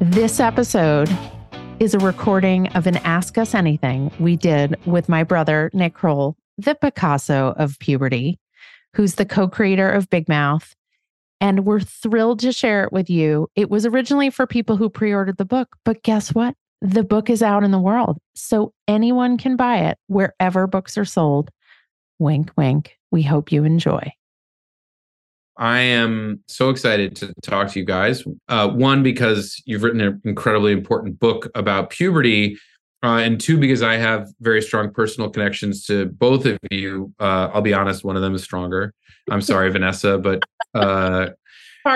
This episode is a recording of an Ask Us Anything we did with my brother, Nick Kroll, the Picasso of puberty, who's the co creator of Big Mouth. And we're thrilled to share it with you. It was originally for people who pre ordered the book, but guess what? The book is out in the world. So anyone can buy it wherever books are sold. Wink, wink. We hope you enjoy. I am so excited to talk to you guys. Uh, one, because you've written an incredibly important book about puberty. Uh, and two, because I have very strong personal connections to both of you. Uh, I'll be honest, one of them is stronger. I'm sorry, Vanessa, but uh,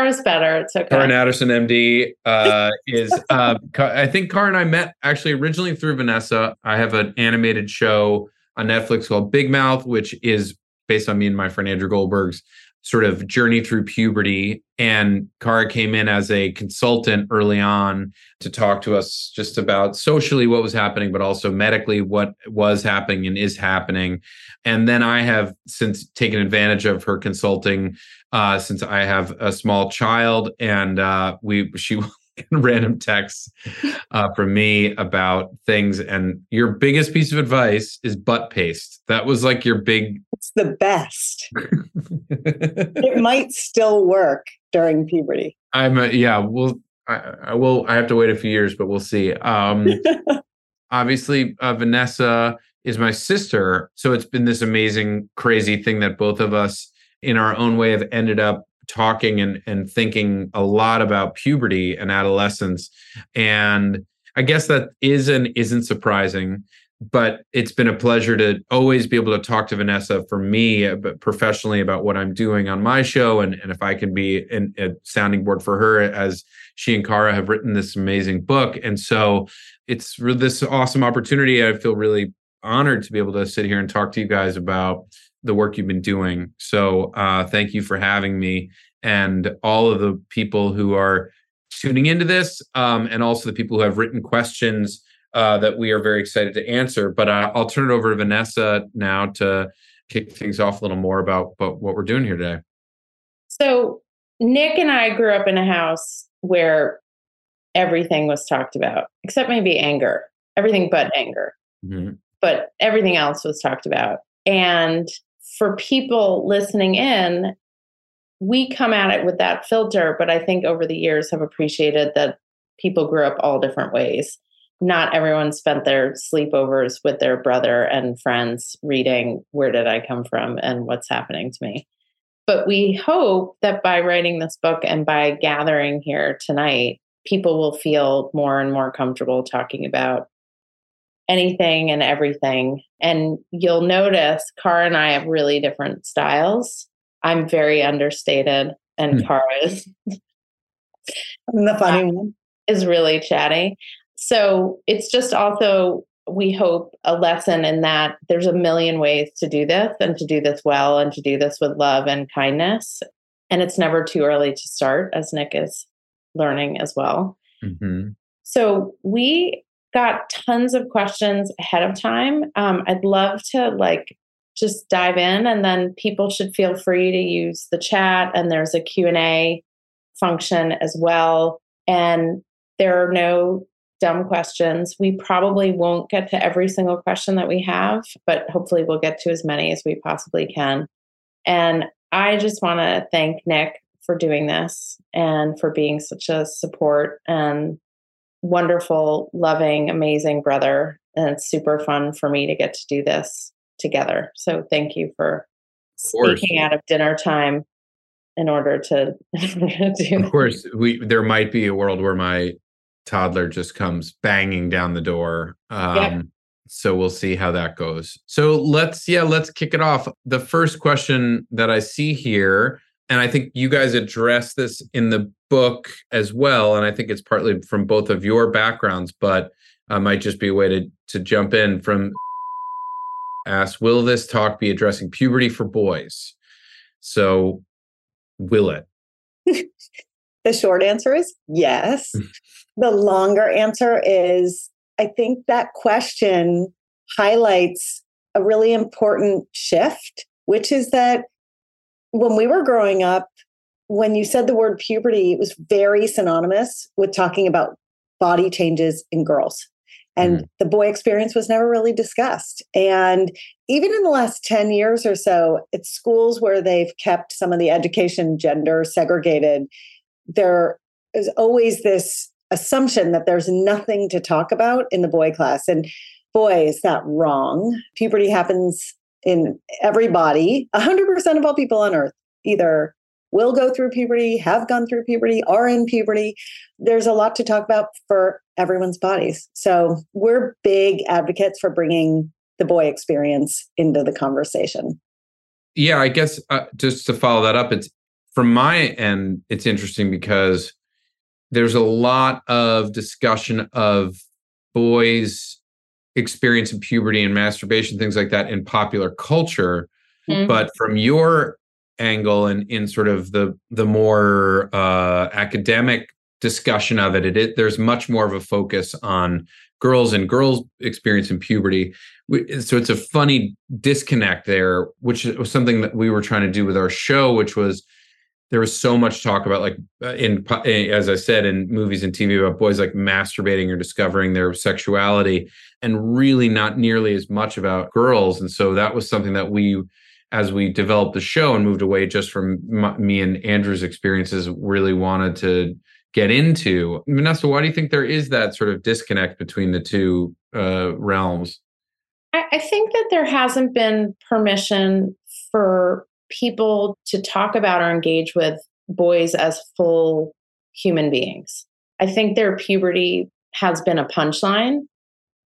is better. It's okay. Cara Natterson, MD, uh, is. Uh, I think Car and I met actually originally through Vanessa. I have an animated show on Netflix called Big Mouth, which is based on me and my friend Andrew Goldberg's sort of journey through puberty. And Cara came in as a consultant early on to talk to us just about socially what was happening, but also medically what was happening and is happening. And then I have since taken advantage of her consulting uh, since I have a small child, and uh, we she random texts uh, from me about things. And your biggest piece of advice is butt paste. That was like your big. It's the best. it might still work during puberty. I'm a, yeah. Well, I, I, will. I have to wait a few years, but we'll see. Um, obviously, uh, Vanessa is my sister, so it's been this amazing, crazy thing that both of us, in our own way, have ended up talking and, and thinking a lot about puberty and adolescence. And I guess that is and isn't surprising, but it's been a pleasure to always be able to talk to Vanessa for me uh, professionally about what I'm doing on my show. And, and if I can be an, a sounding board for her as she and Cara have written this amazing book. And so it's this awesome opportunity. I feel really honored to be able to sit here and talk to you guys about the work you've been doing. So uh, thank you for having me and all of the people who are tuning into this, um, and also the people who have written questions uh, that we are very excited to answer. But uh, I'll turn it over to Vanessa now to kick things off a little more about, about what we're doing here today. So Nick and I grew up in a house where everything was talked about, except maybe anger, everything but anger. Mm-hmm. but everything else was talked about. And for people listening in, we come at it with that filter, but I think over the years have appreciated that people grew up all different ways. Not everyone spent their sleepovers with their brother and friends reading Where Did I Come From and What's Happening to Me. But we hope that by writing this book and by gathering here tonight, people will feel more and more comfortable talking about anything and everything. And you'll notice Cara and I have really different styles. I'm very understated, and mm. Cara is the funny one. Is really chatty. So it's just also we hope a lesson in that there's a million ways to do this and to do this well and to do this with love and kindness. And it's never too early to start, as Nick is learning as well. Mm-hmm. So we got tons of questions ahead of time. Um, I'd love to like just dive in and then people should feel free to use the chat and there's a Q&A function as well. And there are no dumb questions. We probably won't get to every single question that we have, but hopefully we'll get to as many as we possibly can. And I just want to thank Nick for doing this and for being such a support and wonderful, loving, amazing brother. And it's super fun for me to get to do this together. So thank you for speaking out of dinner time in order to do of course we there might be a world where my toddler just comes banging down the door. Um, yep. So we'll see how that goes. So let's, yeah, let's kick it off. The first question that I see here, and I think you guys address this in the book as well, and I think it's partly from both of your backgrounds, but uh, might just be a way to to jump in from ask will this talk be addressing puberty for boys so will it the short answer is yes The longer answer is I think that question highlights a really important shift, which is that when we were growing up, when you said the word puberty, it was very synonymous with talking about body changes in girls. And mm. the boy experience was never really discussed. And even in the last 10 years or so, at schools where they've kept some of the education gender segregated, there is always this assumption that there's nothing to talk about in the boy class. And boy, is that wrong. Puberty happens in everybody. 100% of all people on earth either will go through puberty, have gone through puberty, are in puberty. There's a lot to talk about for everyone's bodies. So we're big advocates for bringing the boy experience into the conversation. Yeah, I guess uh, just to follow that up, it's from my end, it's interesting because there's a lot of discussion of boys experiencing puberty and masturbation things like that in popular culture mm-hmm. but from your angle and in sort of the the more uh, academic discussion of it, it, it there's much more of a focus on girls and girls experiencing puberty so it's a funny disconnect there which was something that we were trying to do with our show which was there was so much talk about like uh, in eh, as i said in movies and tv about boys like masturbating or discovering their sexuality and really not nearly as much about girls. And so that was something that we as we developed the show and moved away just from my, me and andrew's experiences really wanted to get into. Vanessa why do you think there is that sort of disconnect between the two uh, realms? I, I think that there hasn't been permission for people to talk about or engage with boys as full human beings. I think their puberty has been a punchline.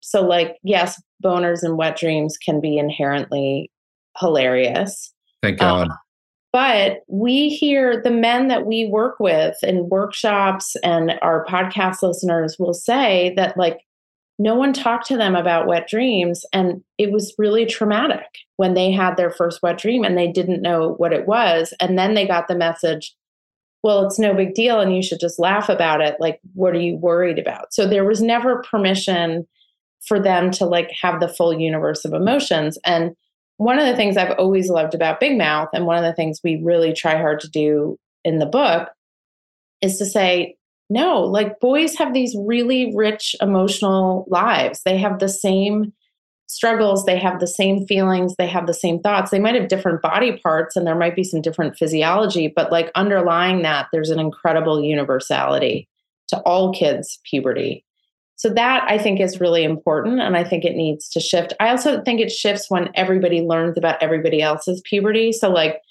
So, like, yes, boners and wet dreams can be inherently hilarious. Thank God. Um, but we hear the men that we work with in workshops and our podcast listeners will say that, like, no one talked to them about wet dreams. And it was really traumatic when they had their first wet dream and they didn't know what it was. And then they got the message, well, it's no big deal and you should just laugh about it. Like, what are you worried about? So there was never permission for them to like have the full universe of emotions. And one of the things I've always loved about Big Mouth, and one of the things we really try hard to do in the book, is to say, no, like boys have these really rich emotional lives. They have the same struggles, they have the same feelings, they have the same thoughts. They might have different body parts and there might be some different physiology, but like underlying that, there's an incredible universality to all kids' puberty. So that I think is really important and I think it needs to shift. I also think it shifts when everybody learns about everybody else's puberty. So like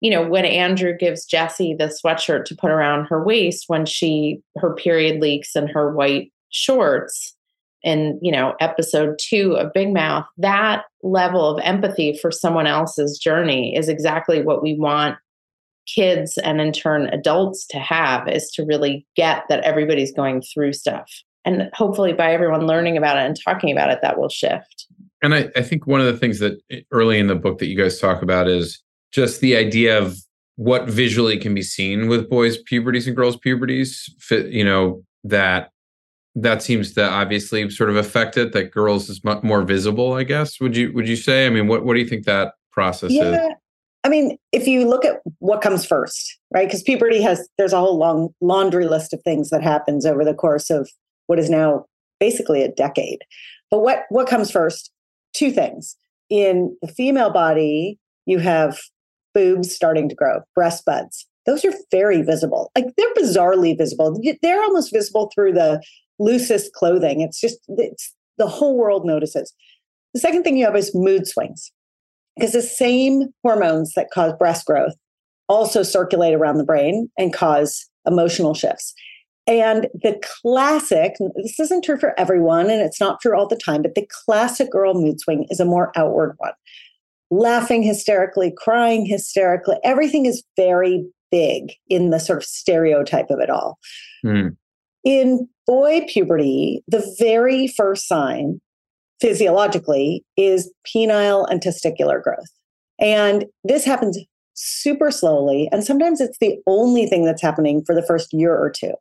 you know, when Andrew gives Jessi the sweatshirt to put around her waist when she her period leaks and her white shorts in, you know, episode 2 of Big Mouth, that level of empathy for someone else's journey is exactly what we want kids and in turn adults to have is to really get that everybody's going through stuff. And hopefully by everyone learning about it and talking about it that will shift. And I, I think one of the things that early in the book that you guys talk about is just the idea of what visually can be seen with boys' puberties and girls' puberties, you know, that that seems to obviously sort of affect it. That girls is much more visible, I guess. Would you would you say? I mean, what what do you think that process yeah. is? I mean, if you look at what comes first, right? Because puberty has there's a whole long laundry list of things that happens over the course of what is now basically a decade. But what what comes first? Two things. In the female body, you have boobs starting to grow, breast buds. Those are very visible. Like they're bizarrely visible. They're almost visible through the loosest clothing. It's just it's the whole world notices. The second thing you have is mood swings. Because the same hormones that cause breast growth also circulate around the brain and cause emotional shifts. And the classic, this isn't true for everyone and it's not true all the time, but the classic girl mood swing is a more outward one laughing hysterically, crying hysterically. Everything is very big in the sort of stereotype of it all. Mm. In boy puberty, the very first sign physiologically is penile and testicular growth. And this happens super slowly. And sometimes it's the only thing that's happening for the first year or two.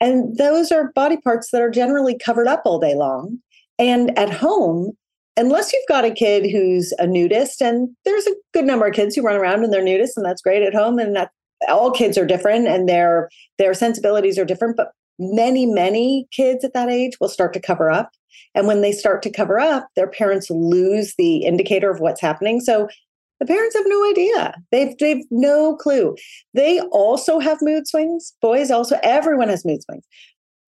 And those are body parts that are generally covered up all day long. And at home, unless you've got a kid who's a nudist, and there's a good number of kids who run around and they're nudists, and that's great at home, and that all kids are different and their their sensibilities are different, but many many kids at that age will start to cover up. And when they start to cover up their parents lose the indicator of what's happening. So the parents have no idea. They've they've no clue. They also have mood swings. Boys also everyone has mood swings.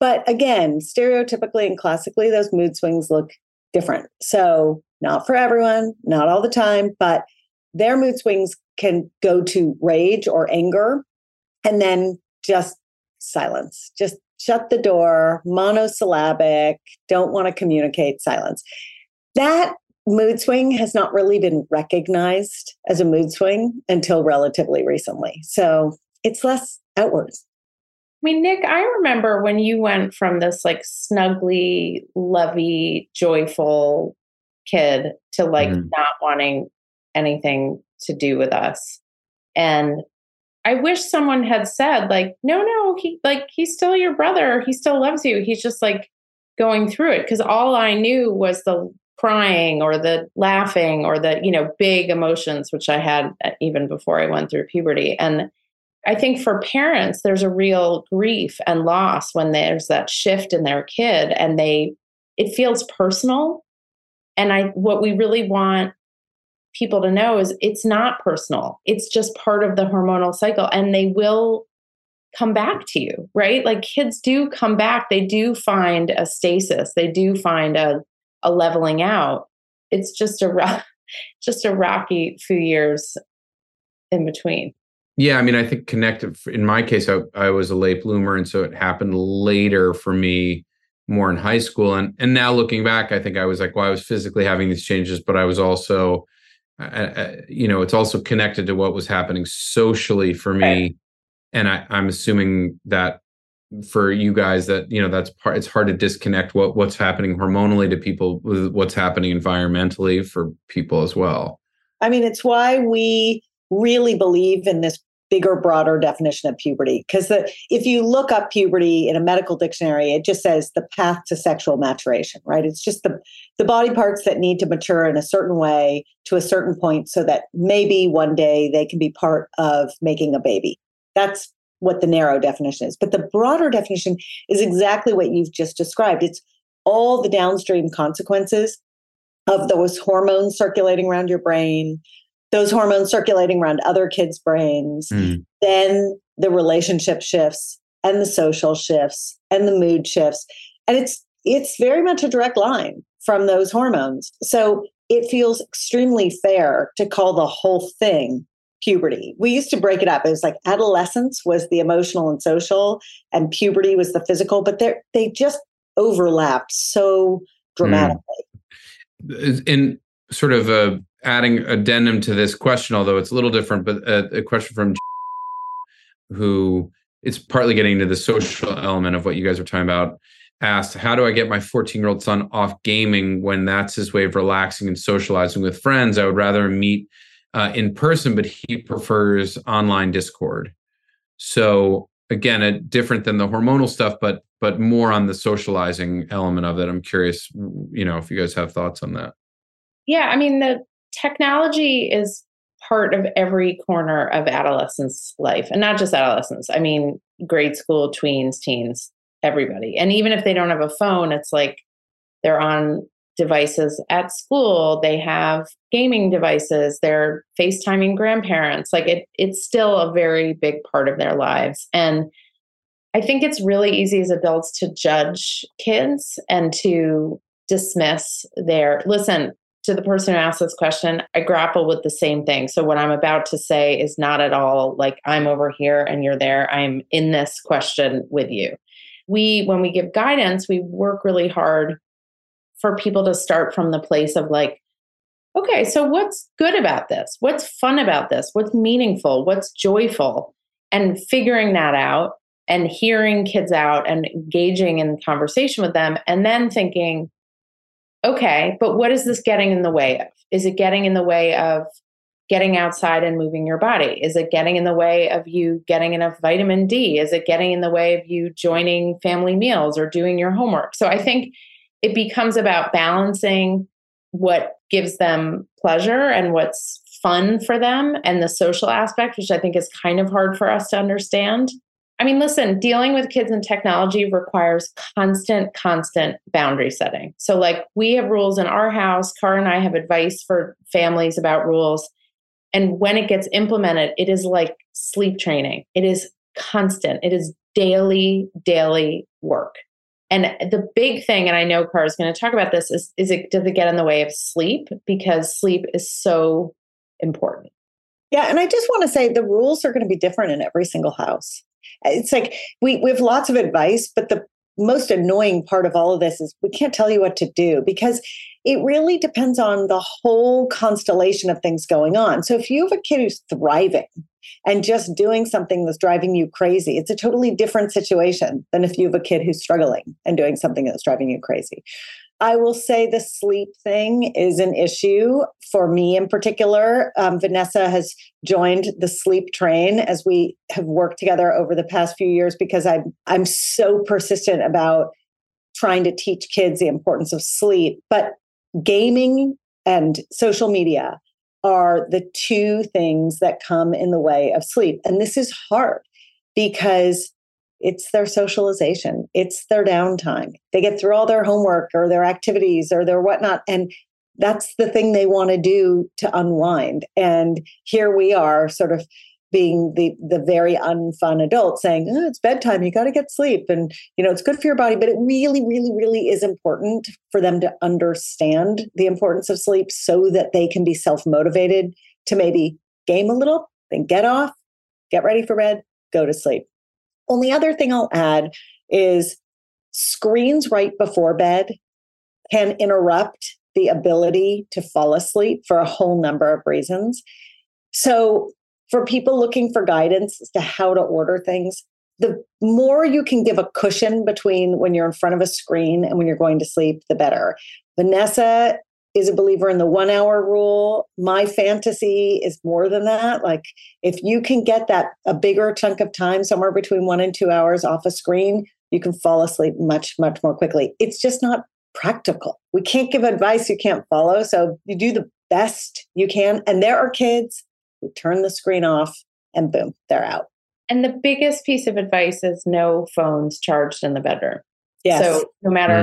But again stereotypically and classically those mood swings look different. So, not for everyone, not all the time, but their mood swings can go to rage or anger and then just silence. Just shut the door, monosyllabic, don't want to communicate, silence. That mood swing has not really been recognized as a mood swing until relatively recently. So it's less outwards. I mean, Nick, I remember when you went from this like snuggly, lovey, joyful kid to like mm. not wanting anything to do with us. And I wish someone had said, like, no, no, he like he's still your brother. He still loves you. He's just like going through it. Cause all I knew was the crying or the laughing or the, you know, big emotions, which I had uh, even before I went through puberty. And I think for parents, there's a real grief and loss when there's that shift in their kid and they, it feels personal. And I, what we really want people to know is it's not personal. It's just part of the hormonal cycle and they will come back to you, right? Like kids do come back. They do find a stasis. They do find a, a leveling out. It's just a, rough, just a rocky few years in between. Yeah, I mean, I think connected. In my case, I, I was a late bloomer, and so it happened later for me, more in high school. And and now looking back, I think I was like, well, I was physically having these changes, but I was also, uh, you know, it's also connected to what was happening socially for me. Right. And I, I'm assuming that for you guys that you know that's part it's hard to disconnect what what's happening hormonally to people with what's happening environmentally for people as well i mean it's why we really believe in this bigger, broader definition of puberty. Because if you look up puberty in a medical dictionary, it just says the path to sexual maturation, right? It's just the, the body parts that need to mature in a certain way to a certain point so that maybe one day they can be part of making a baby. That's what the narrow definition is. But the broader definition is exactly what you've just described. It's all the downstream consequences of those hormones circulating around your brain, those hormones circulating around other kids' brains, mm. then the relationship shifts and the social shifts and the mood shifts. And it's it's very much a direct line from those hormones. So it feels extremely fair to call the whole thing puberty. We used to break it up. It was like adolescence was the emotional and social, and puberty was the physical, but they they just overlapped so dramatically. Mm. In sort of a adding addendum to this question, although it's a little different, but a, a question from who it's partly getting into the social element of what you guys are talking about asked how do i get my 14 year old son off gaming when that's his way of relaxing and socializing with friends? I would rather meet uh, in person but he prefers online discord. So again a, different than the hormonal stuff but but more on the socializing element of it. I'm curious you know if you guys have thoughts on that. Yeah i mean the technology is part of every corner of adolescence life and not just adolescence i mean grade school tweens teens everybody. And even if they don't have a phone it's like they're on devices at school they have gaming devices they're facetiming grandparents like it it's still a very big part of their lives. And i think it's really easy as adults to judge kids and to dismiss their listen to the person who asked this question, I grapple with the same thing. So, what I'm about to say is not at all like I'm over here and you're there. I'm in this question with you. We, when we give guidance, we work really hard for people to start from the place of like, okay, so what's good about this? What's fun about this? What's meaningful? What's joyful? And figuring that out and hearing kids out and engaging in conversation with them, and then thinking, okay, but what is this getting in the way of? Is it getting in the way of getting outside and moving your body? Is it getting in the way of you getting enough vitamin D? Is it getting in the way of you joining family meals or doing your homework? So I think it becomes about balancing what gives them pleasure and what's fun for them and the social aspect, which I think is kind of hard for us to understand. I mean, listen, dealing with kids and technology requires constant, constant boundary setting. So, like, we have rules in our house. Car and I have advice for families about rules. And when it gets implemented, it is like sleep training. It is constant, it is daily, daily work. And the big thing, and I know Car is going to talk about this, is, is it does it get in the way of sleep? Because sleep is so important. Yeah. And I just want to say the rules are going to be different in every single house. It's like we, we have lots of advice, but the most annoying part of all of this is we can't tell you what to do because it really depends on the whole constellation of things going on. So if you have a kid who's thriving and just doing something that's driving you crazy, it's a totally different situation than if you have a kid who's struggling and doing something that's driving you crazy. I will say the sleep thing is an issue for me in particular. Um, Vanessa has joined the sleep train as we have worked together over the past few years because I'm I'm so persistent about trying to teach kids the importance of sleep. But gaming and social media are the two things that come in the way of sleep, and this is hard because it's their socialization. It's their downtime. They get through all their homework or their activities or their whatnot and that's the thing they want to do to unwind. And here we are sort of being the the very unfun adult saying oh, it's bedtime you got to get sleep and you know it's good for your body but it really really really is important for them to understand the importance of sleep so that they can be self motivated to maybe game a little then get off get ready for bed go to sleep only other thing I'll add is screens right before bed can interrupt the ability to fall asleep for a whole number of reasons. So, for people looking for guidance as to how to order things, the more you can give a cushion between when you're in front of a screen and when you're going to sleep, the better. Vanessa is a believer in the one hour rule. My fantasy is more than that. Like if you can get that a bigger chunk of time, somewhere between one and two hours off a screen, you can fall asleep much, much more quickly. It's just not practical. We can't give advice you can't follow. So you do the best you can. And there are kids who turn the screen off and boom, they're out. And the biggest piece of advice is no phones charged in the bedroom. Yes. So no matter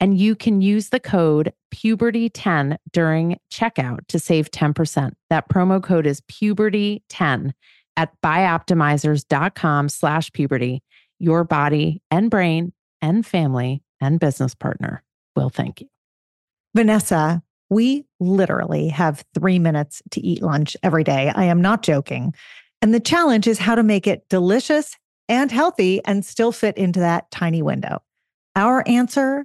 and you can use the code puberty10 during checkout to save 10%. That promo code is puberty10 at bioptimizers.com slash puberty. Your body and brain and family and business partner will thank you. Vanessa, we literally have three minutes to eat lunch every day. I am not joking. And the challenge is how to make it delicious and healthy and still fit into that tiny window. Our answer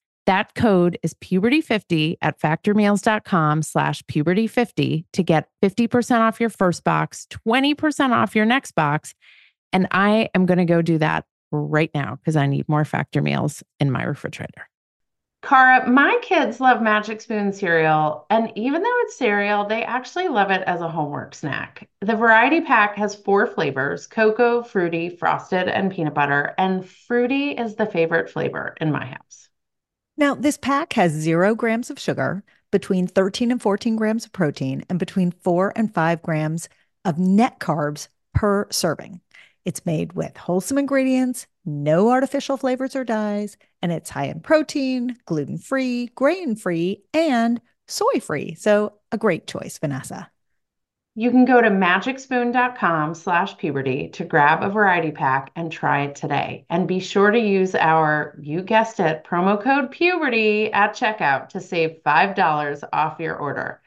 That code is puberty50 at factormeals.com slash puberty50 to get 50% off your first box, 20% off your next box. And I am going to go do that right now because I need more factor meals in my refrigerator. Cara, my kids love Magic Spoon cereal. And even though it's cereal, they actually love it as a homework snack. The variety pack has four flavors cocoa, fruity, frosted, and peanut butter. And fruity is the favorite flavor in my house. Now, this pack has zero grams of sugar, between 13 and 14 grams of protein, and between four and five grams of net carbs per serving. It's made with wholesome ingredients, no artificial flavors or dyes, and it's high in protein, gluten free, grain free, and soy free. So, a great choice, Vanessa. You can go to magicspoon.com slash puberty to grab a variety pack and try it today. And be sure to use our, you guessed it, promo code puberty at checkout to save $5 off your order.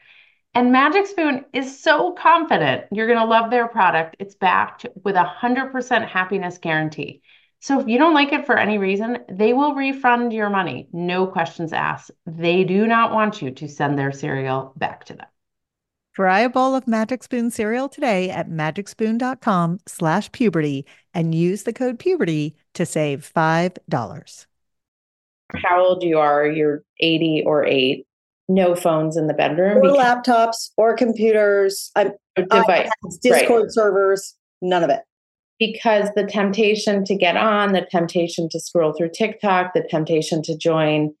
And Magic Spoon is so confident you're going to love their product. It's backed with a 100% happiness guarantee. So if you don't like it for any reason, they will refund your money. No questions asked. They do not want you to send their cereal back to them. Try a bowl of Magic Spoon cereal today at magicspoon.com slash puberty and use the code puberty to save $5. How old you are, you're 80 or 8, no phones in the bedroom. Or because- laptops or computers, um, I, device, Discord right. servers, none of it. Because the temptation to get on, the temptation to scroll through TikTok, the temptation to join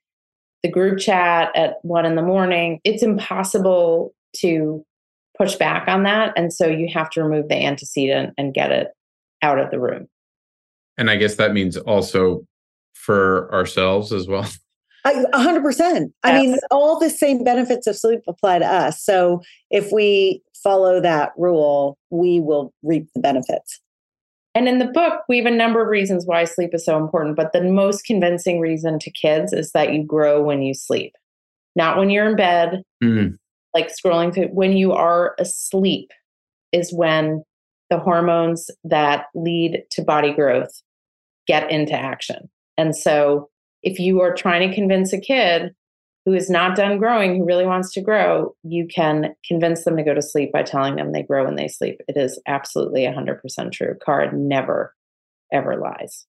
the group chat at one in the morning, it's impossible to push back on that. And so you have to remove the antecedent and get it out of the room. And I guess that means also for ourselves as well. A hundred percent. I mean, all the same benefits of sleep apply to us. So if we follow that rule, we will reap the benefits. And in the book, we have a number of reasons why sleep is so important. But the most convincing reason to kids is that you grow when you sleep, not when you're in bed, mm. Like scrolling through. When you are asleep, is when the hormones that lead to body growth get into action. And so, if you are trying to convince a kid who is not done growing, who really wants to grow, you can convince them to go to sleep by telling them they grow when they sleep. It is absolutely 100% true. Cara never, ever lies.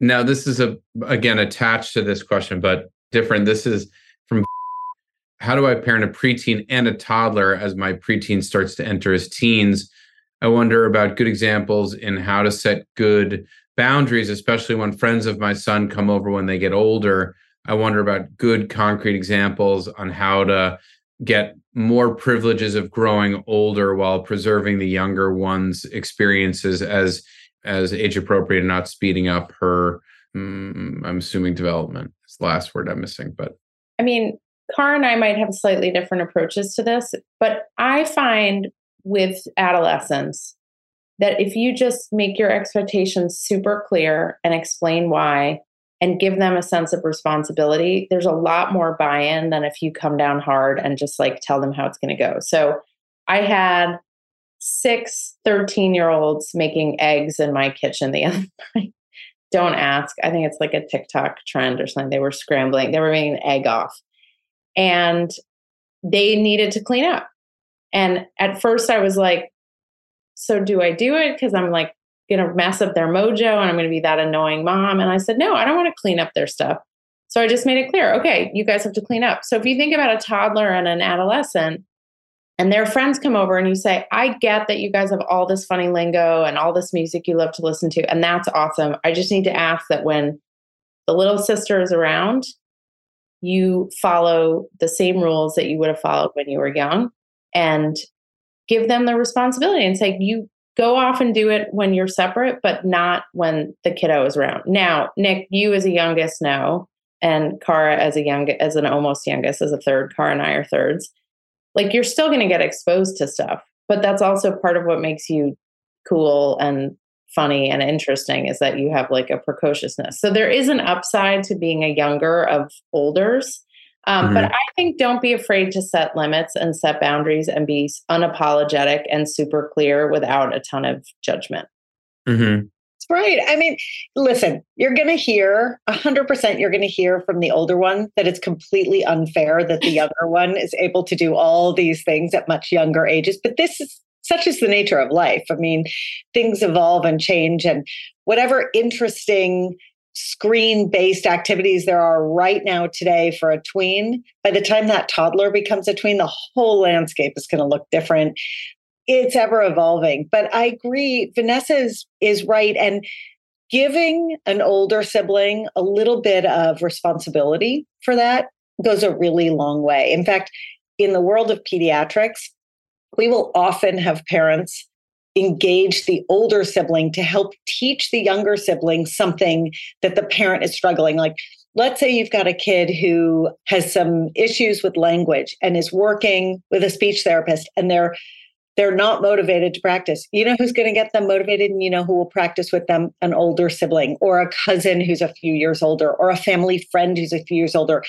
Now, this is a again attached to this question, but different. This is from how do I parent a preteen and a toddler as my preteen starts to enter his teens? I wonder about good examples in how to set good boundaries, especially when friends of my son come over when they get older I wonder about good concrete examples on how to get more privileges of growing older while preserving the younger one's experiences as as age appropriate and not speeding up her mm, i'm assuming development is the last word i'm missing but i mean Cara and I might have slightly different approaches to this, but I find with adolescents that if you just make your expectations super clear and explain why, and give them a sense of responsibility, there's a lot more buy in than if you come down hard and just like tell them how it's going to go. So I had six 13 year olds making eggs in my kitchen the other night. Don't ask. I think it's like a TikTok trend or something. They were scrambling, they were making an egg off. And they needed to clean up. And at first I was like, so do I do it? Because I'm like going to mess up their mojo and I'm going to be that annoying mom. And I said, no, I don't want to clean up their stuff. So I just made it clear okay, you guys have to clean up. So if you think about a toddler and an adolescent, and their friends come over and you say, I get that you guys have all this funny lingo and all this music you love to listen to, and that's awesome. I just need to ask that when the little sister is around, you follow the same rules that you would have followed when you were young and give them the responsibility and say, You go off and do it when you're separate, but not when the kiddo is around. Now, Nick, you as a youngest know, and Cara as a young as an almost youngest as a third, Cara and I are thirds. Like you're still going to get exposed to stuff, but that's also part of what makes you cool and funny and interesting is that you have like a precociousness. So there is an upside to being a younger of olders um, mm-hmm. But I think don't be afraid to set limits and set boundaries and be unapologetic and super clear without a ton of judgment. Mm-hmm. Right. I mean, listen, you're going to hear 100% you're going to hear from the older one that it's completely unfair that the younger one is able to do all these things at much younger ages. But this is such is the nature of life. I mean, things evolve and change, and whatever interesting screen based activities there are right now today for a tween, by the time that toddler becomes a tween, the whole landscape is going to look different. It's ever evolving. But I agree, Vanessa is, is right. And giving an older sibling a little bit of responsibility for that goes a really long way. In fact, in the world of pediatrics, we will often have parents engage the older sibling to help teach the younger sibling something that the parent is struggling like let's say you've got a kid who has some issues with language and is working with a speech therapist and they're they're not motivated to practice. You know who's going to get them motivated and you know who will practice with them? An older sibling or a cousin who's a few years older or a family friend who's a few years older.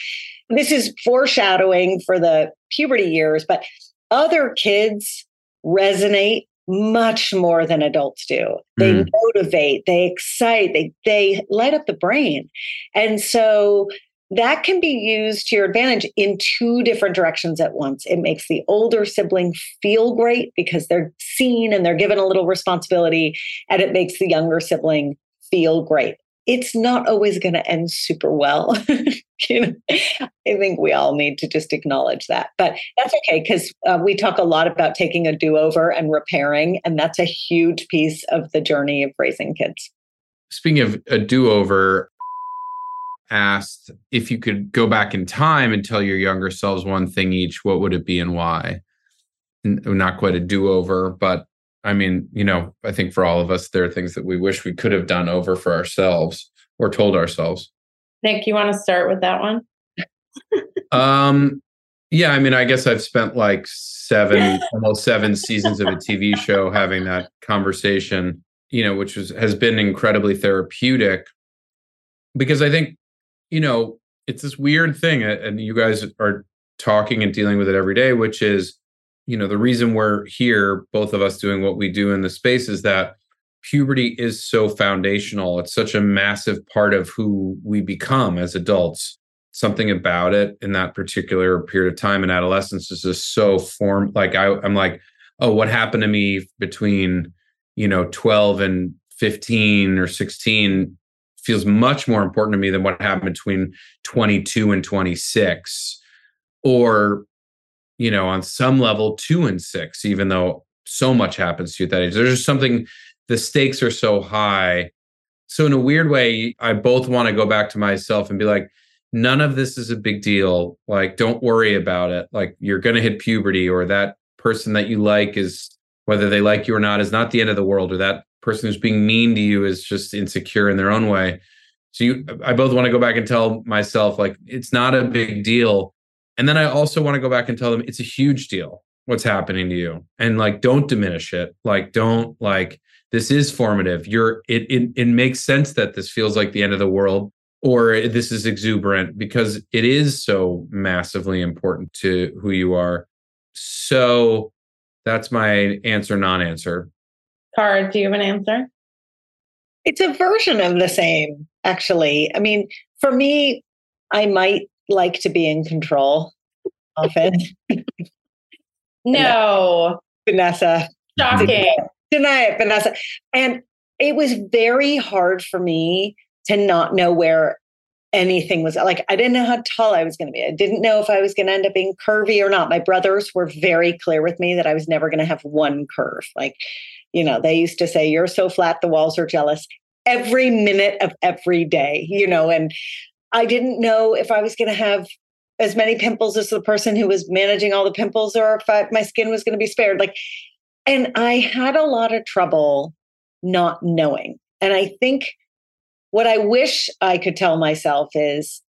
This is foreshadowing for the puberty years, but other kids resonate much more than adults do. They mm. motivate, they excite, they they light up the brain. And so that can be used to your advantage in two different directions at once. It makes the older sibling feel great because they're seen and they're given a little responsibility, and it makes the younger sibling feel great it's not always going to end super well. you know, I think we all need to just acknowledge that. But that's okay because uh, we talk a lot about taking a do over and repairing, and that's a huge piece of the journey of raising kids. Speaking of a do over, asked if you could go back in time and tell your younger selves one thing each, what would it be and why? Not quite a do over, but I mean, you know, I think for all of us, there are things that we wish we could have done over for ourselves or told ourselves. Nick, you want to start with that one? um, yeah, I mean, I guess I've spent like seven, almost seven seasons of a TV show having that conversation, you know, which was, has been incredibly therapeutic because I think, you know, it's this weird thing, and you guys are talking and dealing with it every day, which is, you know, the reason we're here, both of us doing what we do in the space is that puberty is so foundational. It's such a massive part of who we become as adults. Something about it in that particular period of time in adolescence is just so form Like I, I'm like, oh, what happened to me between, you know, 12 and 15 or 16 feels much more important to me than what happened between 22 and 26 or you know on some level 2 and 6 even though so much happens to you at that age. There's just something the stakes are so high. So in a weird way i both want to go back to myself and be like none of this is a big deal. Like don't worry about it. Like you're going to hit puberty or that person that you like is whether they like you or not is not the end of the world or that person who's being mean to you is just insecure in their own way. So you, I both want to go back and tell myself like it's not a big deal, and then I also want to go back and tell them it's a huge deal what's happening to you, and like don't diminish it. Like don't like this is formative. You're it it it makes sense that this feels like the end of the world or this is exuberant because it is so massively important to who you are. So that's my answer non-answer Cara, do you have an answer? It's a version of the same, actually. I mean, for me, I might like to be in control often. no. Vanessa. Shocking. Deny it, Vanessa. And it was very hard for me to not know where anything was like I didn't know how tall I was going to be. I didn't know if I was going to end up being curvy or not. My brothers were very clear with me that I was never going to have one curve. Like you know, they used to say, You're so flat, the walls are jealous every minute of every day, you know, and I didn't know if I was going to have as many pimples as the person who was managing all the pimples or if I, my skin was going to be spared. Like, and I had a lot of trouble not knowing. And I think what I wish I could tell myself is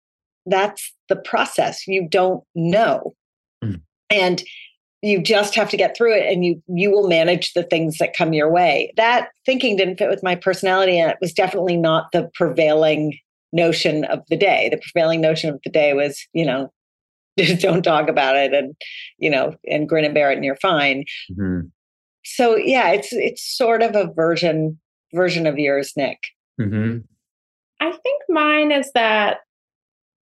that's the process. You don't know. Mm. And you just have to get through it and you you will manage the things that come your way that thinking didn't fit with my personality and it was definitely not the prevailing notion of the day the prevailing notion of the day was you know just don't talk about it and you know and grin and bear it and you're fine mm-hmm. so yeah it's it's sort of a version version of yours nick mm-hmm. i think mine is that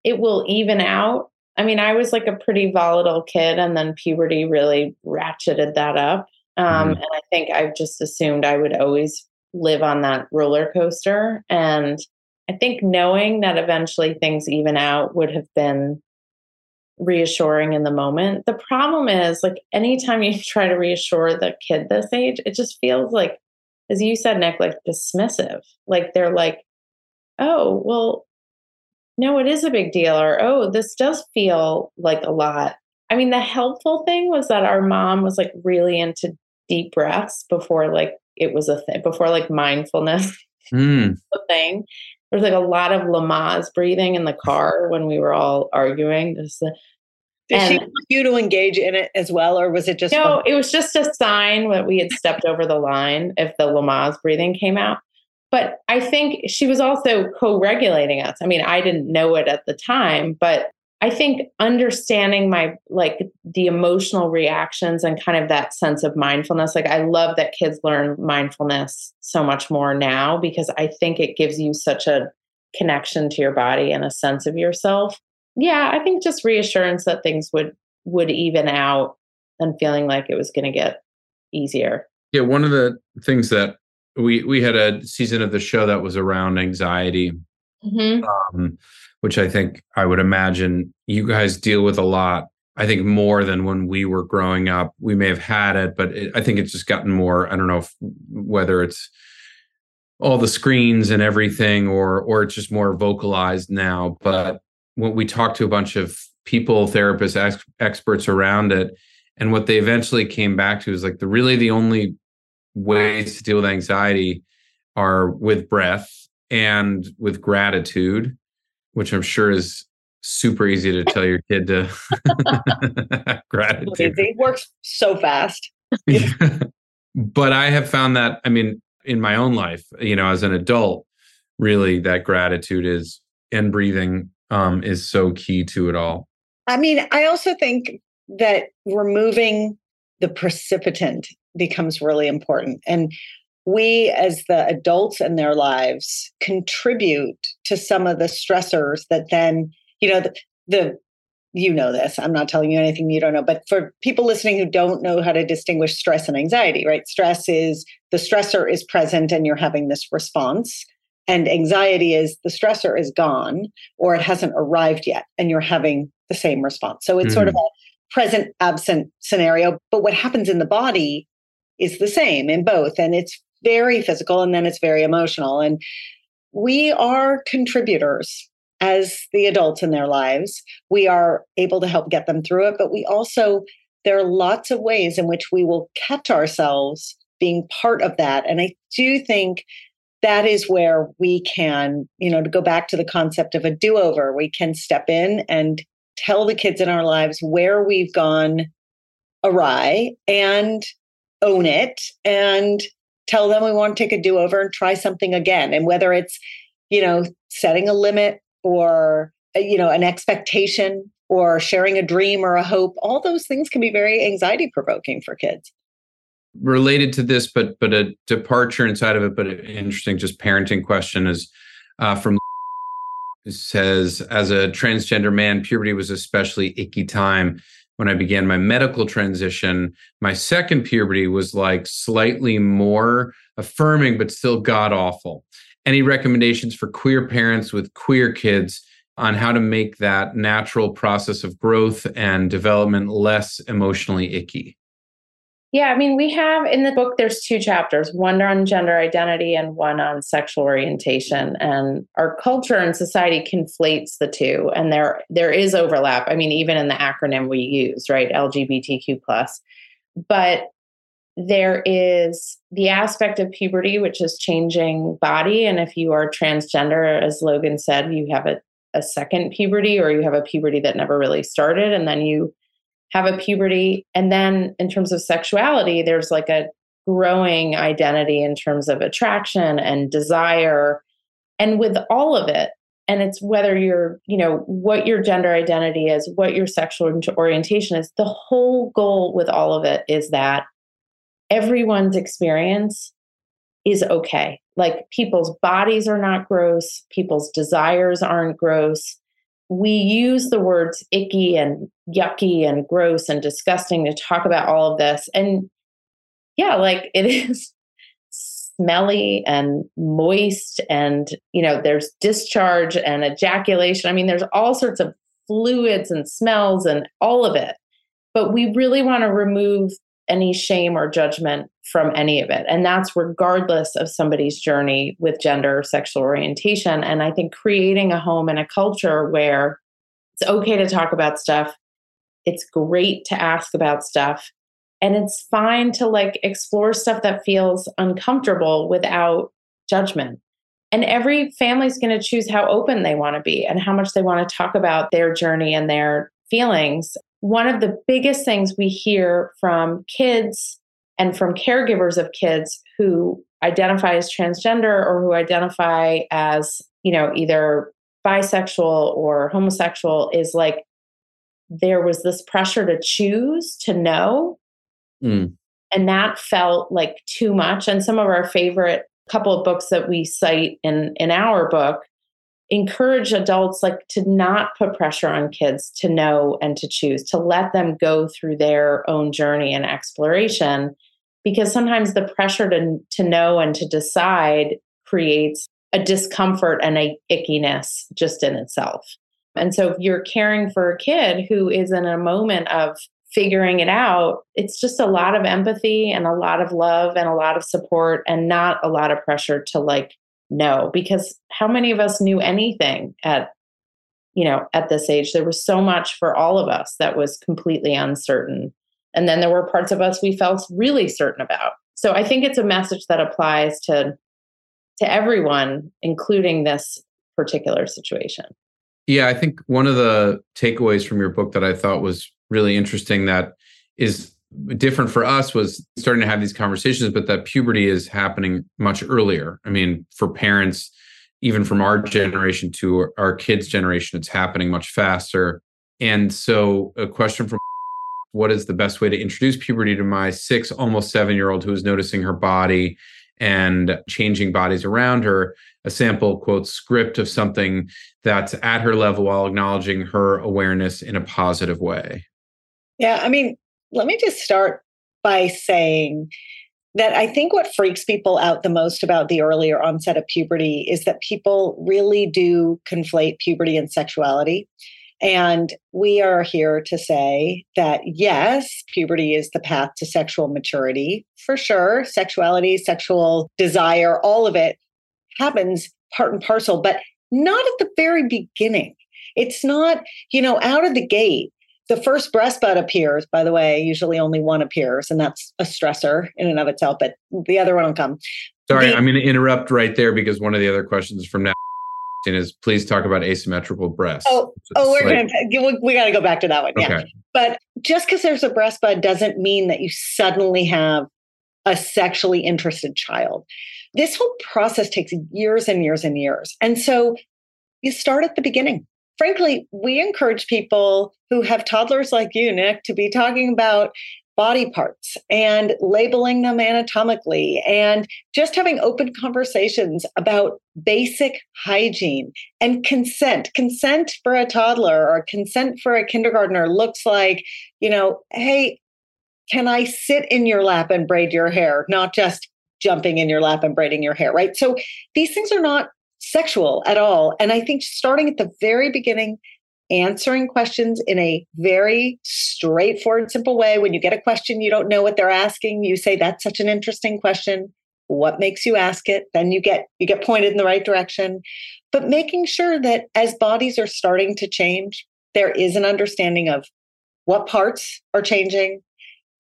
it will even out I mean, I was like a pretty volatile kid, and then puberty really ratcheted that up. Um, mm-hmm. And I think I've just assumed I would always live on that roller coaster. And I think knowing that eventually things even out would have been reassuring in the moment. The problem is, like, anytime you try to reassure the kid this age, it just feels like, as you said, Nick, like dismissive. Like, they're like, oh, well, no, it is a big deal, or oh, this does feel like a lot. I mean, the helpful thing was that our mom was like really into deep breaths before like it was a thing, before like mindfulness mm. a thing. There was like a lot of Lamaze breathing in the car when we were all arguing. Just the, did and, she want you to engage in it as well, or was it just? No, it was just a sign that we had stepped over the line if the Lamaze breathing came out. But I think she was also co regulating us. I mean, I didn't know it at the time, but I think understanding my like the emotional reactions and kind of that sense of mindfulness. Like, I love that kids learn mindfulness so much more now because I think it gives you such a connection to your body and a sense of yourself. Yeah, I think just reassurance that things would would even out and feeling like it was going to get easier. Yeah, one of the things that we we had a season of the show that was around anxiety mm-hmm. um, which i think i would imagine you guys deal with a lot i think more than when we were growing up. We may have had it but it, i think it's just gotten more i don't know if, whether it's all the screens and everything or or it's just more vocalized now but when we talked to a bunch of people therapists ex- experts around it and what they eventually came back to is like the really the only ways to deal with anxiety are with breath and with gratitude, which I'm sure is super easy to tell your kid to gratitude. It works so fast. but I have found that, I mean, in my own life, you know, as an adult, really that gratitude is and breathing um, is so key to it all. I mean, I also think that removing the precipitant becomes really important. And we, as the adults in their lives, contribute to some of the stressors that then, you know, the, the you know this. I'm not telling you anything you don't know. But for people listening who don't know how to distinguish stress and anxiety, right? Stress is the stressor is present and you're having this response. And anxiety is the stressor is gone or it hasn't arrived yet and you're having the same response. So it's mm. sort of hmm. a present absent scenario. But what happens in the body is the same in both. And it's very physical and then it's very emotional. And we are contributors as the adults in their lives. We are able to help get them through it, but we also, there are lots of ways in which we will catch ourselves being part of that. And I do think that is where we can, you know, to go back to the concept of a do over, we can step in and tell the kids in our lives where we've gone awry and own it and tell them we want to take a do over and try something again. And whether it's, you know, setting a limit or, uh, you know, an expectation or sharing a dream or a hope, all those things can be very anxiety provoking for kids related to this, but but a departure inside of it, but an interesting just parenting question is uh, from says as a transgender man, puberty was especially icky time when I began my medical transition. My second puberty was like slightly more affirming, but still god awful. Any recommendations for queer parents with queer kids? on how to make that natural process of growth and development less emotionally icky? Yeah, I mean, we have in the book, there's two chapters one on gender identity and one on sexual orientation. And our culture and society conflates the two. And there there is overlap. I mean, even in the acronym we use, right? LGBTQ. plus, But there is the aspect of puberty, which is changing body. And if you are transgender, as Logan said, you have a, a second puberty or you have a puberty that never really started. And then you have a puberty. And then in terms of sexuality, there's like a growing identity in terms of attraction and desire. And with all of it, and it's whether you're, you know, what your gender identity is, what your sexual orientation is, the whole goal with all of it is that everyone's experience is okay. Like people's bodies are not gross, people's desires aren't gross, we use the words icky and yucky and gross and disgusting to talk about all of this. And yeah, like it is smelly and moist and you know there's discharge and ejaculation i mean there's all sorts of fluids and smells and all of it but we really want to remove any shame or judgment from any of it. And that's regardless of somebody's journey with gender or sexual orientation. And I think creating a home and a culture where it's okay to talk about stuff, it's great to ask about stuff, and it's fine to like explore stuff that feels uncomfortable without judgment. And every family's going to choose how open they want to be and how much they want to talk about their journey and their feelings one of the biggest things we hear from kids and from caregivers of kids who identify as transgender or who identify as, you know, either bisexual or homosexual is like there was this pressure to choose to know. Mm. And that felt like too much. And some of our favorite couple of books that we cite in in our book encourage adults like to not put pressure on kids to know and to choose to let them go through their own journey and exploration because sometimes the pressure to, to know and to decide creates a discomfort and a ickiness just in itself and so if you're caring for a kid who is in a moment of figuring it out it's just a lot of empathy and a lot of love and a lot of support and not a lot of pressure to like know because how many of us knew anything at you know at this age? There was so much for all of us that was completely uncertain. And then there were parts of us we felt really certain about. So i think it's a message that applies to to everyone including this particular situation Yeah, I think one of the takeaways from your book that I thought was really interesting that is different for us was starting to have these conversations, but that puberty is happening much earlier. I mean, for parents, even from our generation to our kids' generation, it's happening much faster. And so, a question from what is the best way to introduce puberty to my six, almost seven year old who is noticing her body and changing bodies around her? A sample quote script of something that's at her level while acknowledging her awareness in a positive way. Yeah, I mean, let me just start by saying that I think what freaks people out the most about the earlier onset of puberty is that people really do conflate puberty and sexuality. And we are here to say that yes, puberty is the path to sexual maturity for sure. Sexuality, sexual desire, all of it happens part and parcel, but not at the very beginning. It's not, you know, out of the gate the first breast bud appears, by the way, usually only one appears, and that's a stressor in and of itself, but the other one will come. Sorry, the, I'm going to interrupt right there because one of the other questions from now is please talk about asymmetrical breasts. Oh, oh we're like, to, we got to go back to that one. Okay. Yeah. But just because there's a breast bud doesn't mean that you suddenly have a sexually interested child. This whole process takes years and years and years. And so you start at the beginning frankly, we encourage people who have toddlers like you, Nick, to be talking about body parts and labeling them anatomically and just having open conversations about basic hygiene and consent. Consent for a toddler or consent for a kindergartner looks like, you know, hey, can I sit in your lap and braid your hair, not just jumping in your lap and braiding your hair, right? So these things are not sexual at all. And I think starting at the very beginning, answering questions in a very straightforward, simple way. When you get a question, you don't know what they're asking, you say, That's such an interesting question. What makes you ask it? Then you get you get pointed in the right direction. But making sure that as bodies are starting to change, there is an understanding of what parts are changing,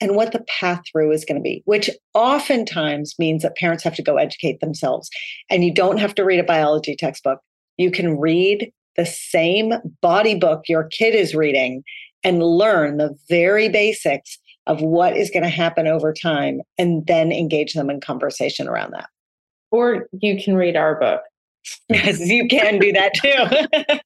and what the path through is going to be, which oftentimes means that parents have to go educate themselves. And you don't have to read a biology textbook. You can read the same body book your kid is reading and learn the very basics of what is going to happen over time and then engage them in conversation around that. Or you can read our book. Yes, you can do that too.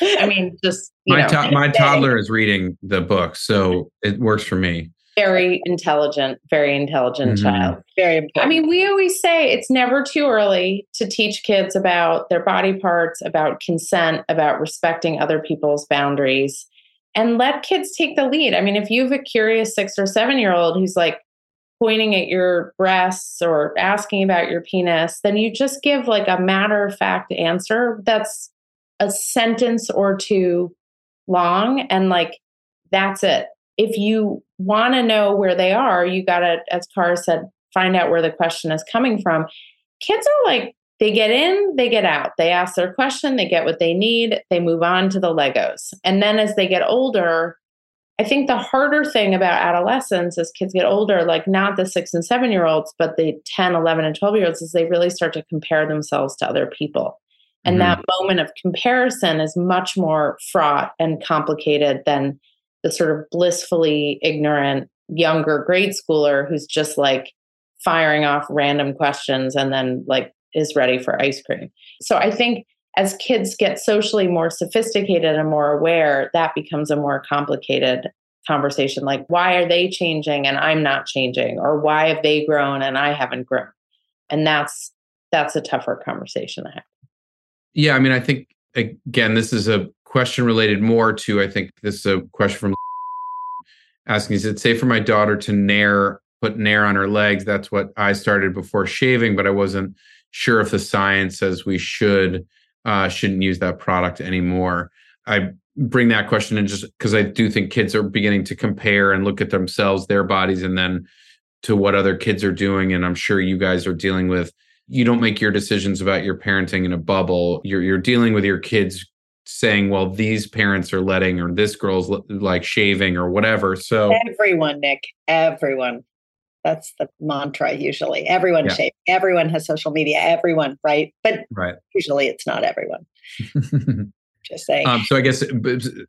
I mean, just my to- my toddler is reading the book, so it works for me very intelligent, very intelligent mm-hmm. child. Very important. I mean, we always say it's never too early to teach kids about their body parts, about consent, about respecting other people's boundaries, and let kids take the lead. I mean, if you have a curious six or seven year old who's like pointing at your breasts or asking about your penis, then you just give like a matter of fact answer that's a sentence or two long and like that's it if you want to know where they are, you got to, as Cara said, find out where the question is coming from. Kids are like, they get in, they get out. They ask their question, they get what they need, they move on to the Legos. And then as they get older, I think the harder thing about adolescence as kids get older, like not the six and seven year olds, but the 10, 11, and 12 year olds, is they really start to compare themselves to other people. And mm-hmm. that moment of comparison is much more fraught and complicated than the sort of blissfully ignorant younger grade schooler who's just like firing off random questions and then like is ready for ice cream. So I think as kids get socially more sophisticated and more aware, that becomes a more complicated conversation like why are they changing and I'm not changing or why have they grown and I haven't grown. And that's that's a tougher conversation to have. Yeah, I mean I think again this is a question related more to I think this is a question from asking is it safe for my daughter to nair put nair on her legs? That's what i started before shaving but i wasn't sure if the science says we should uh, shouldn't use that product anymore. I bring that question in just because i do think kids are beginning to compare and look at themselves their bodies and then to what other kids are doing and i'm sure you guys are dealing with you don't make your decisions about your parenting in a bubble. You're you're dealing with your kids saying, well, these parents are letting, or this girl's like shaving or whatever. So everyone, Nick, everyone. That's the mantra usually. Everyone yeah. shaving. Everyone has social media. Everyone, right? But right. usually it's not everyone. Just saying. Um, so I guess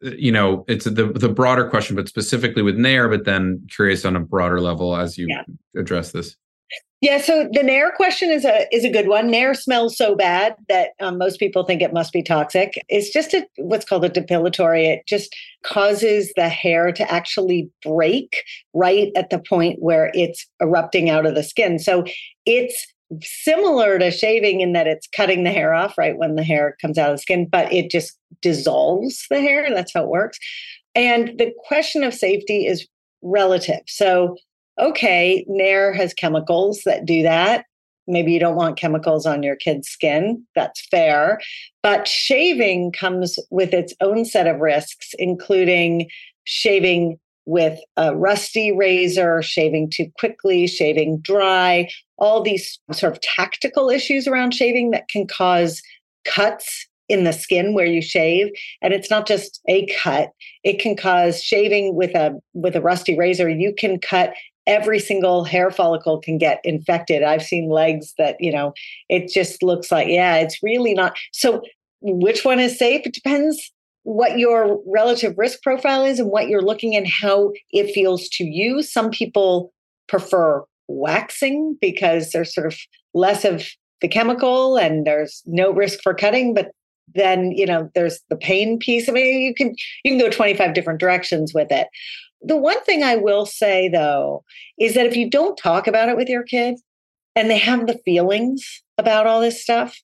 you know it's the the broader question, but specifically with Nair. But then curious on a broader level as you yeah. address this. Yeah, so the Nair question is a is a good one. Nair smells so bad that um, most people think it must be toxic. It's just a what's called a depilatory. It just causes the hair to actually break right at the point where it's erupting out of the skin. So it's similar to shaving in that it's cutting the hair off right when the hair comes out of the skin, but it just dissolves the hair. That's how it works. And the question of safety is relative. So, okay, Nair has chemicals that do that. Maybe you don't want chemicals on your kid's skin. That's fair. But shaving comes with its own set of risks, including shaving with a rusty razor, shaving too quickly, shaving dry, all these sort of tactical issues around shaving that can cause cuts in the skin where you shave and it's not just a cut it can cause shaving with a with a rusty razor you can cut every single hair follicle can get infected i've seen legs that you know it just looks like yeah it's really not so which one is safe it depends what your relative risk profile is and what you're looking and how it feels to you. Some people prefer waxing because there's sort of less of the chemical and there's no risk for cutting, but then you know there's the pain piece. I mean, you can you can go 25 different directions with it. The one thing I will say though is that if you don't talk about it with your kids and they have the feelings about all this stuff,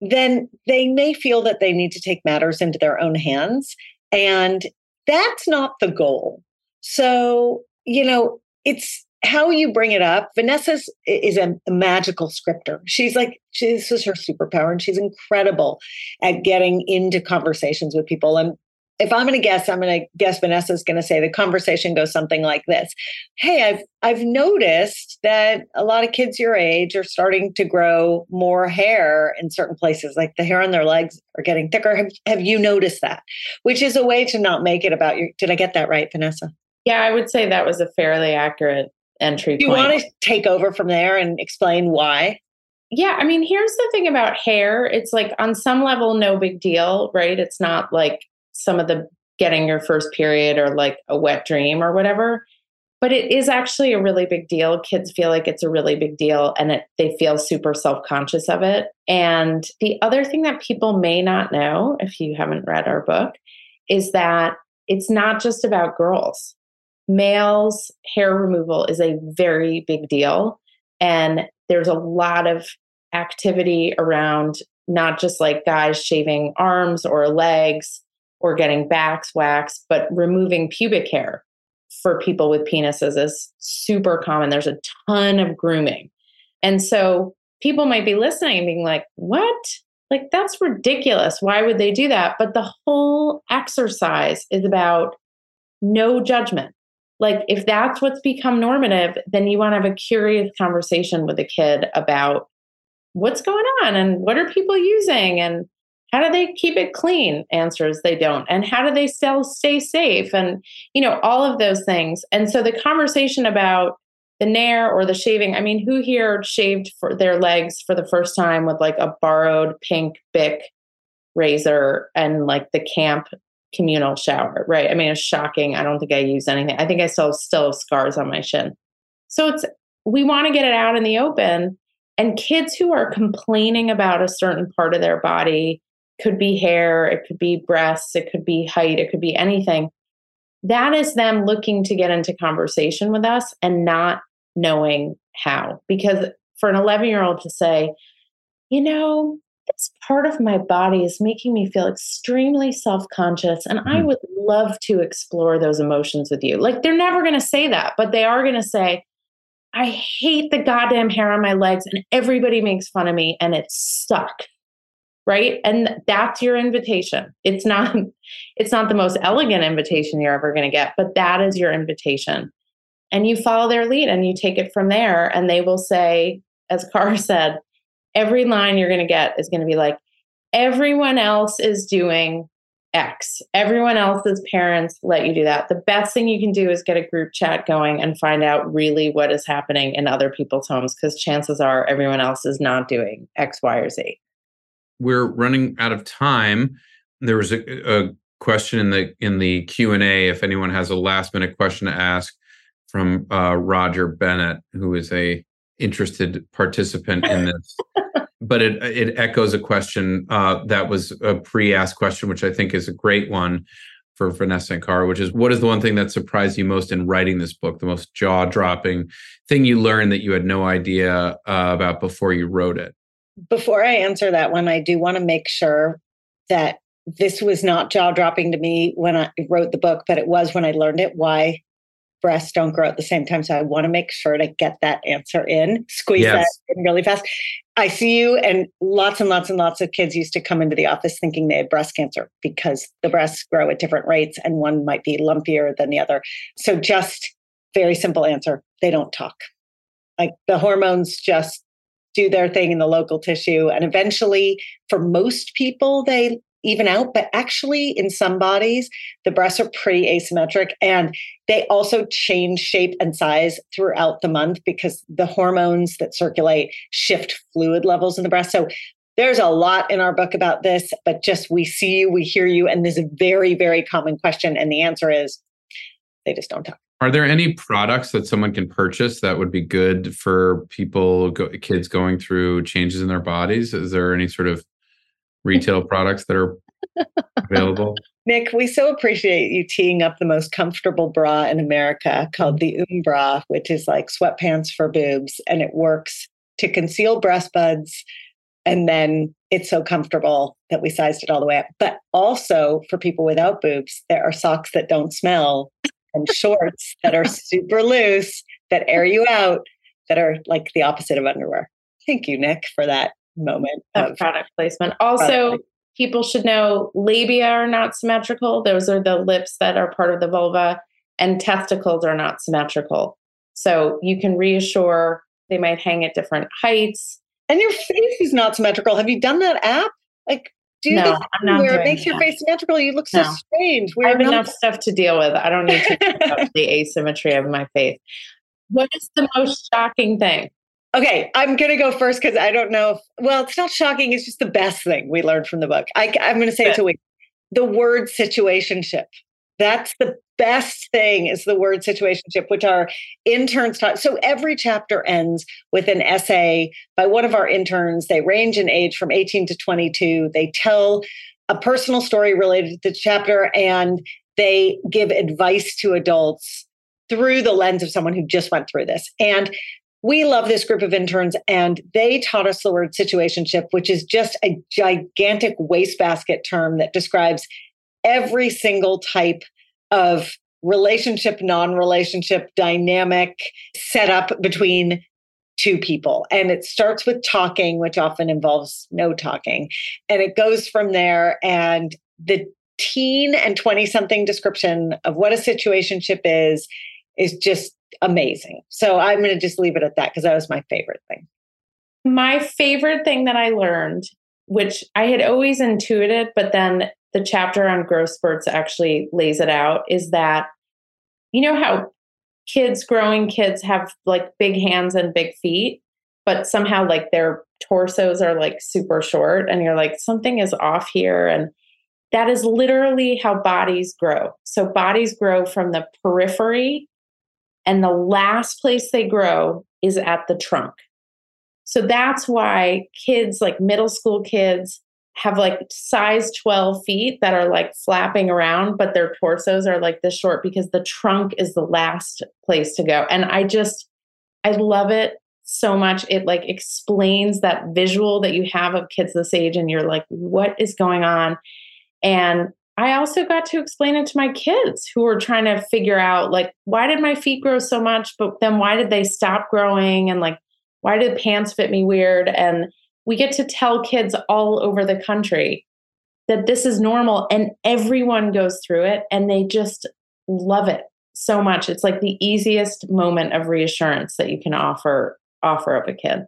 then they may feel that they need to take matters into their own hands. And that's not the goal. So, you know, it's how you bring it up. Vanessa is a, a magical scripter. She's like, she, this is her superpower, and she's incredible at getting into conversations with people. And if I'm going to guess, I'm going to guess Vanessa's going to say the conversation goes something like this. Hey, I've I've noticed that a lot of kids your age are starting to grow more hair in certain places, like the hair on their legs are getting thicker. Have, have you noticed that? Which is a way to not make it about you. Did I get that right, Vanessa? Yeah, I would say that was a fairly accurate entry. Do you point. want to take over from there and explain why? Yeah, I mean, here's the thing about hair. It's like on some level, no big deal, right? It's not like some of the getting your first period or like a wet dream or whatever but it is actually a really big deal. Kids feel like it's a really big deal and it, they feel super self-conscious of it. And the other thing that people may not know if you haven't read our book is that it's not just about girls. Males hair removal is a very big deal. And there's a lot of activity around not just like guys shaving arms or legs or getting backs waxed, but removing pubic hair for people with penises is super common. There's a ton of grooming. And so people might be listening and being like, what? Like, that's ridiculous. Why would they do that? But the whole exercise is about no judgment. Like, if that's what's become normative, then you want to have a curious conversation with a kid about what's going on and what are people using and how do they keep it clean? Answers they don't. And how do they stay safe? And you know all of those things. And so the conversation about the nair or the shaving i mean who here shaved for their legs for the first time with like a borrowed pink bic razor and like the camp communal shower right? I mean it's shocking. I don't think i use anything. I think i still still have scars on my shin. So it's we want to get it out in the open. And kids who are complaining about a certain part of their body could be hair, it could be breasts, it could be height, it could be anything. That is them looking to get into conversation with us and not knowing how. Because for an 11 year old to say, you know, this part of my body is making me feel extremely self conscious, and I hmm. would love to explore those emotions with you. Like, they're never going to say that, but they are going to say, I hate the goddamn hair on my legs, and everybody makes fun of me, and it's stuck right? And that's your invitation. It's not it's not the most elegant invitation you're ever going to get but that is your invitation. And you follow their lead and you take it from there and they will say as Cara said every line you're going to get is going to be like everyone else is doing x. Everyone else's parents let you do that. The best thing you can do is get a group chat going and find out really what is happening in other people's homes because chances are everyone else is not doing x y or z we're running out of time. there was a, a question in the in the Q and A. If anyone has a last minute question to ask, from uh, Roger Bennett, who is a interested participant in this. but it it echoes a question uh, that was a pre-asked question, which I think is a great one for Vanessa and Cara, which is what is the one thing that surprised you most in writing this book, the most jaw-dropping thing you learned that you had no idea uh, about before you wrote it? Before I answer that one, I do want to make sure that this was not jaw-dropping to me when I wrote the book, but it was when I learned it. Why breasts don't grow at the same time. So I want to make sure to get that answer in, squeeze yes. that in really fast. I see you, and lots and lots and lots of kids used to come into the office thinking they had breast cancer because the breasts grow at different rates and one might be lumpier than the other. So, just very simple answer they don't talk. Like the hormones just do their thing in the local tissue. And eventually, for most people, they even out, but actually in some bodies, the breasts are pretty asymmetric and they also change shape and size throughout the month because the hormones that circulate shift fluid levels in the breast. So there's a lot in our book about this, but just we see you, we hear you, and there's a very, very common question. And the answer is they just don't talk. Are there any products that someone can purchase that would be good for people, go, kids going through changes in their bodies? Is there any sort of retail products that are available? Nick, we so appreciate you teeing up the most comfortable bra in America called the Umbra, which is like sweatpants for boobs, and it works to conceal breast buds. And then it's so comfortable that we sized it all the way up. But also for people without boobs, there are socks that don't smell and shorts that are super loose that air you out that are like the opposite of underwear. Thank you, Nick, for that moment of product placement. Also, product. people should know labia are not symmetrical. Those are the lips that are part of the vulva, and testicles are not symmetrical. So you can reassure they might hang at different heights. And your face is not symmetrical. Have you done that app? Like, do no, I'm not where it makes that. your face symmetrical? You look so no. strange. We're I have not- enough stuff to deal with. I don't need to the asymmetry of my face. What is the most shocking thing? Okay, I'm going to go first because I don't know. If, well, it's not shocking. It's just the best thing we learned from the book. I, am going to say it to we. The word situationship. That's the best thing is the word situationship, which our interns taught. So every chapter ends with an essay by one of our interns. They range in age from 18 to 22. They tell a personal story related to the chapter and they give advice to adults through the lens of someone who just went through this. And we love this group of interns and they taught us the word situationship which is just a gigantic wastebasket term that describes every single type of relationship non-relationship dynamic setup between two people and it starts with talking which often involves no talking and it goes from there and the teen and 20 something description of what a situationship is is just amazing. So I'm going to just leave it at that because that was my favorite thing. My favorite thing that I learned, which I had always intuited, but then the chapter on growth spurts actually lays it out, is that you know how kids, growing kids, have like big hands and big feet, but somehow like their torsos are like super short, and you're like, something is off here. And that is literally how bodies grow. So bodies grow from the periphery and the last place they grow is at the trunk. So that's why kids, like middle school kids, have like size 12 feet that are like flapping around, but their torsos are like this short because the trunk is the last place to go. And I just, I love it so much. It like explains that visual that you have of kids this age, and you're like, what is going on? And I also got to explain it to my kids who were trying to figure out like why did my feet grow so much but then why did they stop growing and like why did pants fit me weird and we get to tell kids all over the country that this is normal and everyone goes through it and they just love it so much it's like the easiest moment of reassurance that you can offer offer of a kid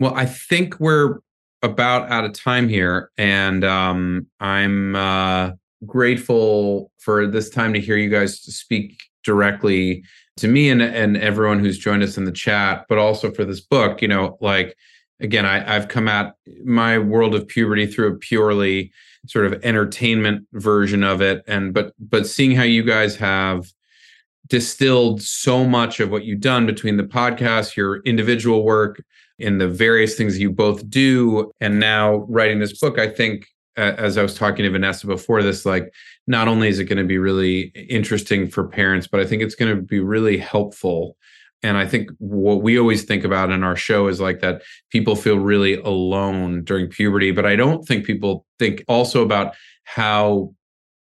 well i think we're about out of time here, and um, I'm uh, grateful for this time to hear you guys speak directly to me and and everyone who's joined us in the chat, but also for this book. You know, like again, I, I've come at my world of puberty through a purely sort of entertainment version of it. And but but seeing how you guys have distilled so much of what you've done between the podcast, your individual work, and the various things you both do, and now writing this book, I think as I was talking to Vanessa before this, like not only is it going to be really interesting for parents, but I think it's going to be really helpful. And I think what we always think about in our show is like that people feel really alone during puberty. But I don't think people think also about how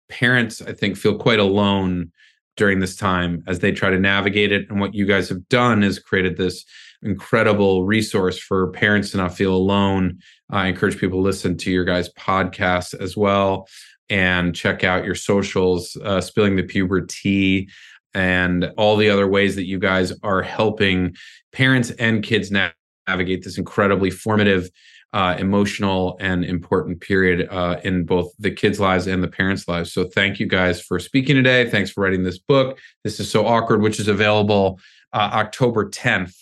parents, I think, feel quite alone during this time as they try to navigate it. And what you guys have done is created this incredible resource for parents to not feel alone. I encourage people to listen to your guys' podcast as well and check out your socials, uh, Spilling the Puberty, and all the other ways that you guys are helping parents and kids navigate this incredibly formative uh, emotional and important period uh, in both the kids' lives and the parents' lives. So, thank you guys for speaking today. Thanks for writing this book. This is so awkward, which is available uh, October 10th.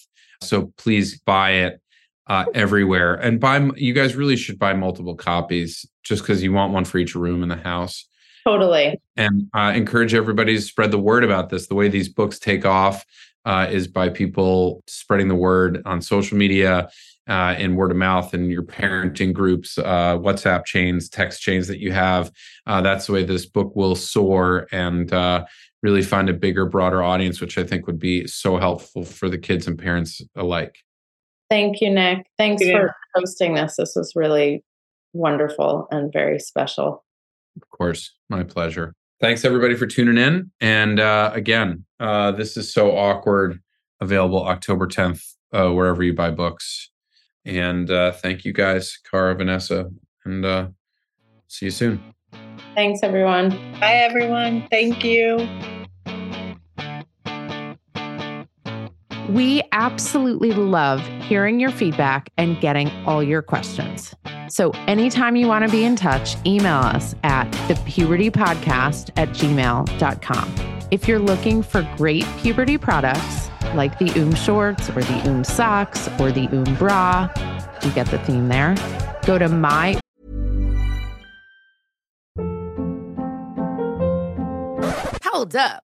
So, please buy it uh, everywhere and buy. You guys really should buy multiple copies just because you want one for each room in the house. Totally. And uh, encourage everybody to spread the word about this. The way these books take off uh, is by people spreading the word on social media uh, in word of mouth and your parenting groups, uh, WhatsApp chains, text chains that you have. Uh, that's the way this book will soar and uh, really find a bigger, broader audience, which I think would be so helpful for the kids and parents alike. Thank you, Nick. Thanks yeah. for hosting this. This was really wonderful and very special. Of course, my pleasure. Thanks everybody for tuning in. And uh, again, uh, this is so awkward. Available October 10th, wherever you buy books. And uh, thank you guys, Cara, Vanessa, and uh, see you soon. Thanks, everyone. Bye, everyone. Thank you. We absolutely love hearing your feedback and getting all your questions. So, anytime you want to be in touch, email us at thepubertypodcast at gmail.com. If you're looking for great puberty products, like the Oom shorts or the Oom socks or the Oom bra. You get the theme there. Go to my. Hold up.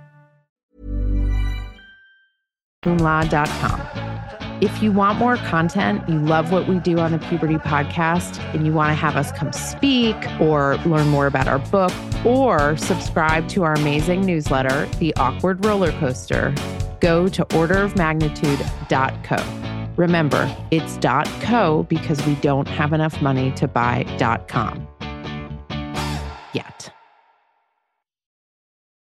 If you want more content, you love what we do on the Puberty Podcast, and you want to have us come speak or learn more about our book or subscribe to our amazing newsletter, The Awkward Roller Coaster go to orderofmagnitude.co. Remember, it's .co because we don't have enough money to buy .com yet.